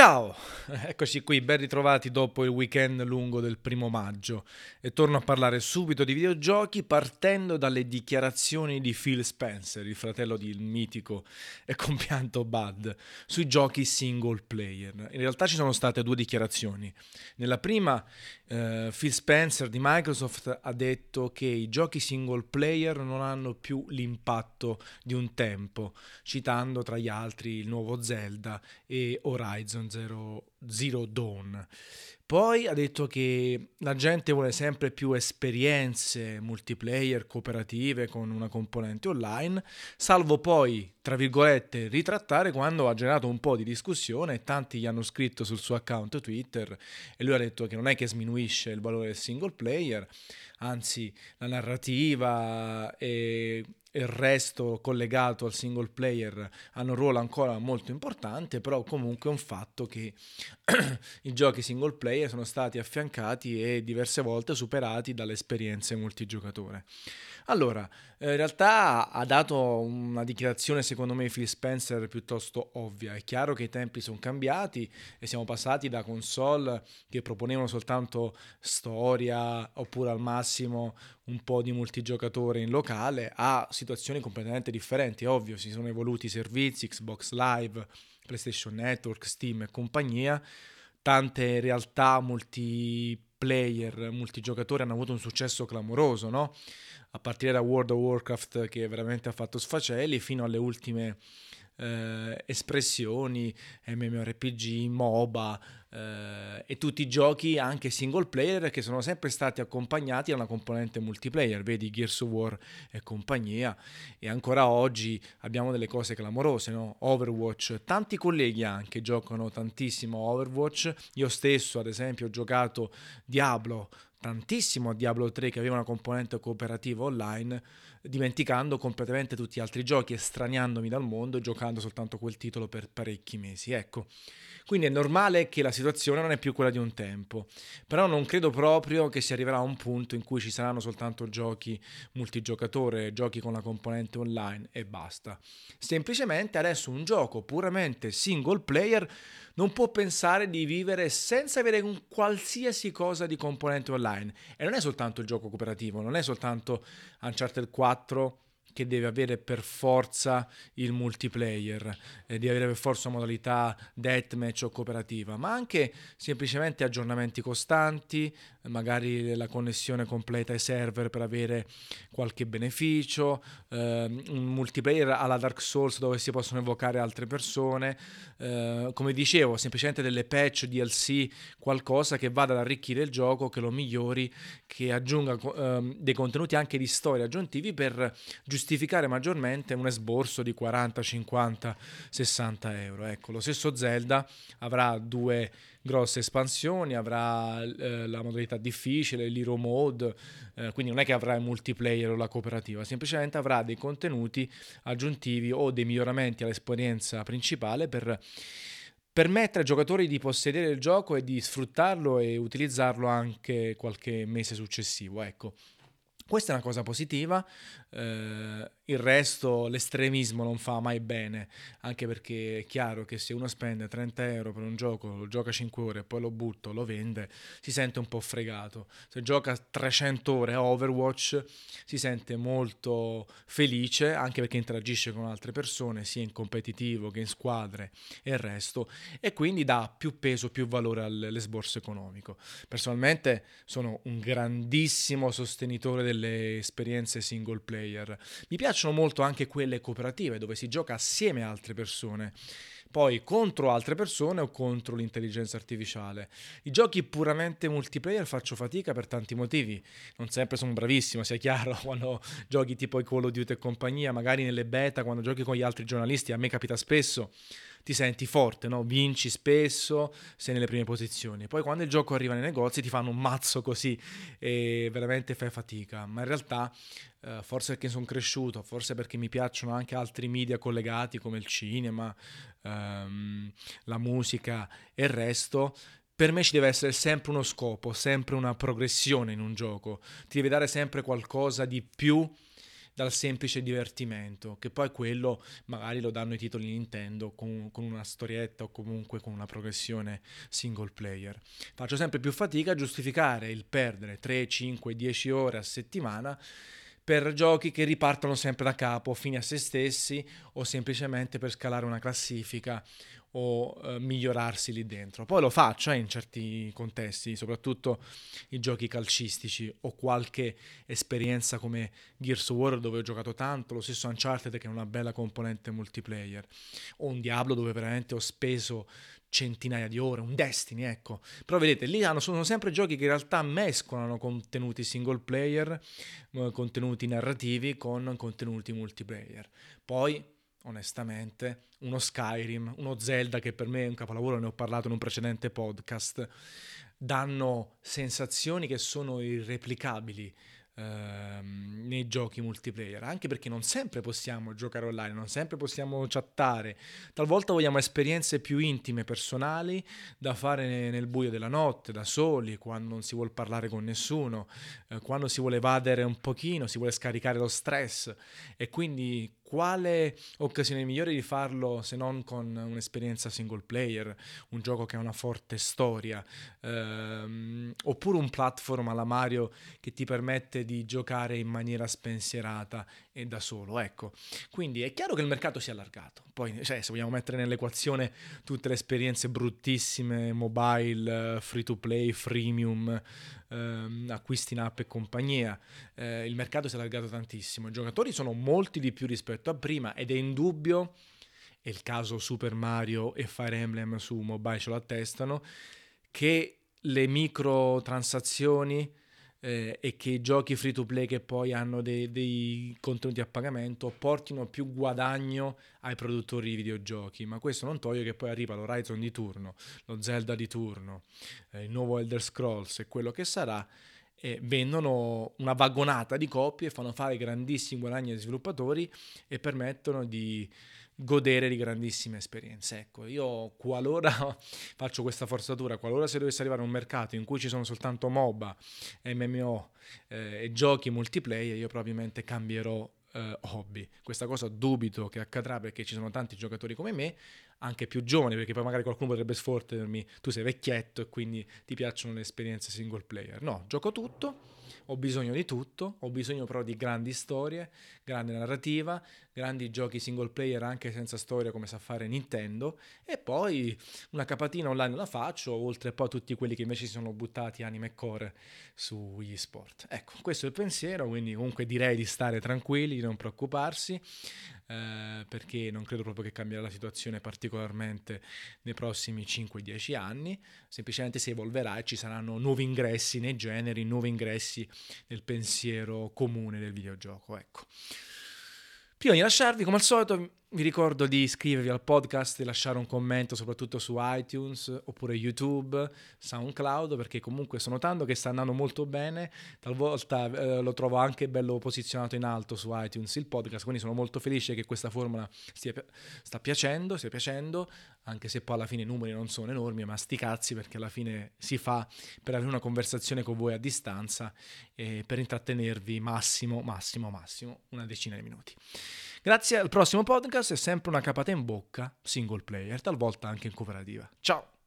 Ciao, eccoci qui, ben ritrovati dopo il weekend lungo del primo maggio e torno a parlare subito di videogiochi partendo dalle dichiarazioni di Phil Spencer, il fratello del mitico e compianto Bud, sui giochi single player. In realtà ci sono state due dichiarazioni. Nella prima eh, Phil Spencer di Microsoft ha detto che i giochi single player non hanno più l'impatto di un tempo, citando tra gli altri il nuovo Zelda e Horizon Zero, Zero Dawn. Poi ha detto che la gente vuole sempre più esperienze multiplayer cooperative con una componente online, salvo poi, tra virgolette, ritrattare quando ha generato un po' di discussione e tanti gli hanno scritto sul suo account Twitter e lui ha detto che non è che sminuisce il valore del single player, anzi la narrativa e il resto collegato al single player hanno un ruolo ancora molto importante, però comunque è un fatto che i giochi single player sono stati affiancati e diverse volte superati dalle esperienze multigiocatore. Allora, in realtà ha dato una dichiarazione secondo me Phil Spencer piuttosto ovvia. È chiaro che i tempi sono cambiati e siamo passati da console che proponevano soltanto storia oppure al massimo un po' di multigiocatore in locale a situazioni completamente differenti. Ovvio, si sono evoluti i servizi, Xbox Live, PlayStation Network, Steam e compagnia. Tante realtà multiplayer, multigiocatore hanno avuto un successo clamoroso, no? a partire da World of Warcraft che veramente ha fatto sfacelli fino alle ultime eh, espressioni, MMORPG, MOBA eh, e tutti i giochi anche single player che sono sempre stati accompagnati da una componente multiplayer, vedi Gears of War e compagnia e ancora oggi abbiamo delle cose clamorose, no? Overwatch, tanti colleghi anche giocano tantissimo Overwatch, io stesso ad esempio ho giocato Diablo tantissimo a Diablo 3 che aveva una componente cooperativa online, dimenticando completamente tutti gli altri giochi, estraniandomi dal mondo e giocando soltanto quel titolo per parecchi mesi. Ecco. Quindi è normale che la situazione non è più quella di un tempo, però non credo proprio che si arriverà a un punto in cui ci saranno soltanto giochi multigiocatore, giochi con la componente online e basta. Semplicemente adesso un gioco puramente single player non può pensare di vivere senza avere un qualsiasi cosa di componente online. E non è soltanto il gioco cooperativo, non è soltanto Uncharted 4 4 che deve avere per forza il multiplayer, eh, deve avere per forza modalità deathmatch o cooperativa, ma anche semplicemente aggiornamenti costanti, magari la connessione completa ai server per avere qualche beneficio, eh, un multiplayer alla Dark Souls dove si possono evocare altre persone, eh, come dicevo, semplicemente delle patch DLC, qualcosa che vada ad arricchire il gioco, che lo migliori, che aggiunga ehm, dei contenuti anche di storia aggiuntivi per giustificare maggiormente un esborso di 40, 50, 60 euro. Ecco, lo stesso Zelda avrà due grosse espansioni, avrà eh, la modalità difficile, l'hero mode, eh, quindi non è che avrà il multiplayer o la cooperativa, semplicemente avrà dei contenuti aggiuntivi o dei miglioramenti all'esperienza principale per permettere ai giocatori di possedere il gioco e di sfruttarlo e utilizzarlo anche qualche mese successivo. Ecco. Questa è una cosa positiva, eh, il resto, l'estremismo non fa mai bene, anche perché è chiaro che se uno spende 30 euro per un gioco, lo gioca 5 ore poi lo butta, lo vende, si sente un po' fregato. Se gioca 300 ore a Overwatch si sente molto felice, anche perché interagisce con altre persone, sia in competitivo che in squadre e il resto, e quindi dà più peso, più valore all'esborso economico. Personalmente sono un grandissimo sostenitore delle esperienze single player. Mi piacciono molto anche quelle cooperative dove si gioca assieme a altre persone poi contro altre persone o contro l'intelligenza artificiale. I giochi puramente multiplayer faccio fatica per tanti motivi, non sempre sono bravissimo, sia chiaro, quando giochi tipo i Call of Duty e compagnia, magari nelle beta, quando giochi con gli altri giornalisti, a me capita spesso, ti senti forte, no? vinci spesso, sei nelle prime posizioni. Poi quando il gioco arriva nei negozi ti fanno un mazzo così e veramente fai fatica, ma in realtà Uh, forse perché sono cresciuto, forse perché mi piacciono anche altri media collegati come il cinema, um, la musica e il resto, per me ci deve essere sempre uno scopo, sempre una progressione in un gioco, ti deve dare sempre qualcosa di più dal semplice divertimento, che poi quello magari lo danno i titoli Nintendo con, con, una storietta o comunque con una progressione single player. Faccio sempre più fatica a giustificare il perdere 3, 5, 10 ore a settimana per giochi che ripartono sempre da capo, fini a se stessi o semplicemente per scalare una classifica o eh, migliorarsi lì dentro. Poi lo faccio eh, in certi contesti, soprattutto i giochi calcistici o qualche esperienza come Gears of War dove ho giocato tanto, lo stesso Uncharted che è una bella componente multiplayer, o un Diablo dove veramente ho speso centinaia di ore, un Destiny, ecco. Però vedete, lì hanno, sono sempre giochi che in realtà mescolano contenuti single player, contenuti narrativi con contenuti multiplayer. Poi, onestamente, uno Skyrim, uno Zelda che per me è un capolavoro, ne ho parlato in un precedente podcast, danno sensazioni che sono irreplicabili ehm, nei giochi multiplayer, anche perché non sempre possiamo giocare online, non sempre possiamo chattare, talvolta vogliamo esperienze più intime, personali, da fare nel buio della notte, da soli, quando non si vuole parlare con nessuno, eh, quando si vuole evadere un pochino, si vuole scaricare lo stress. E quindi quale occasione migliore di farlo se non con un'esperienza single player, un gioco che ha una forte storia, ehm, oppure un platform alla Mario che ti permette di giocare in maniera spensierata e da solo. Ecco, quindi è chiaro che il mercato si è allargato. Poi, cioè, se vogliamo mettere nell'equazione tutte le esperienze bruttissime, mobile, free to play, freemium, ehm, acquisti in app e compagnia. Eh, il mercato si è allargato tantissimo, i giocatori sono molti di più rispetto a prima ed è indubbio, e il caso Super Mario e Fire Emblem su mobile ce lo attestano, che le microtransazioni eh, e che i giochi free to play che poi hanno dei, dei, contenuti a pagamento portino più guadagno ai produttori di videogiochi, ma questo non toglie che poi arriva l'Horizon di turno, lo Zelda di turno, eh, il nuovo Elder Scrolls e quello che sarà e vendono una vagonata di copie, fanno fare grandissimi guadagni ai sviluppatori e permettono di godere di grandissime esperienze. Ecco, io qualora faccio questa forzatura, qualora se dovesse arrivare a un mercato in cui ci sono soltanto MOBA, MMO eh, e giochi multiplayer, io probabilmente cambierò eh, hobby. Questa cosa dubito che accadrà perché ci sono tanti giocatori come me, anche più giovani, perché poi magari qualcuno potrebbe sfortermi, tu sei vecchietto e quindi ti piacciono le esperienze single player. No, gioco tutto ho bisogno di tutto, ho bisogno però di grandi storie, grande narrativa, grandi giochi single player anche senza storia come sa fare Nintendo e poi una capatina online la faccio, oltre poi a tutti quelli che invece si sono buttati anime e core sugli sport. Ecco, questo è il pensiero, quindi comunque direi di stare tranquilli, di non preoccuparsi, eh, perché non credo proprio che cambierà la situazione particolarmente nei prossimi 5-10 anni, semplicemente si evolverà e ci saranno nuovi ingressi nei generi, nuovi ingressi nel pensiero comune del videogioco. Ecco. Prima di lasciarvi, come al solito, vi ricordo di iscrivervi al podcast, di lasciare un commento soprattutto su iTunes oppure YouTube, SoundCloud, perché comunque sto notando che sta andando molto bene, talvolta eh, lo trovo anche bello posizionato in alto su iTunes il podcast, quindi sono molto felice che questa formula stia, sta piacendo, stia piacendo, anche se poi alla fine i numeri non sono enormi, ma sti cazzi perché alla fine si fa per avere una conversazione con voi a distanza e per intrattenervi massimo, massimo, massimo una decina di minuti. Grazie al prossimo podcast e sempre una capata in bocca, single player, talvolta anche in cooperativa. Ciao!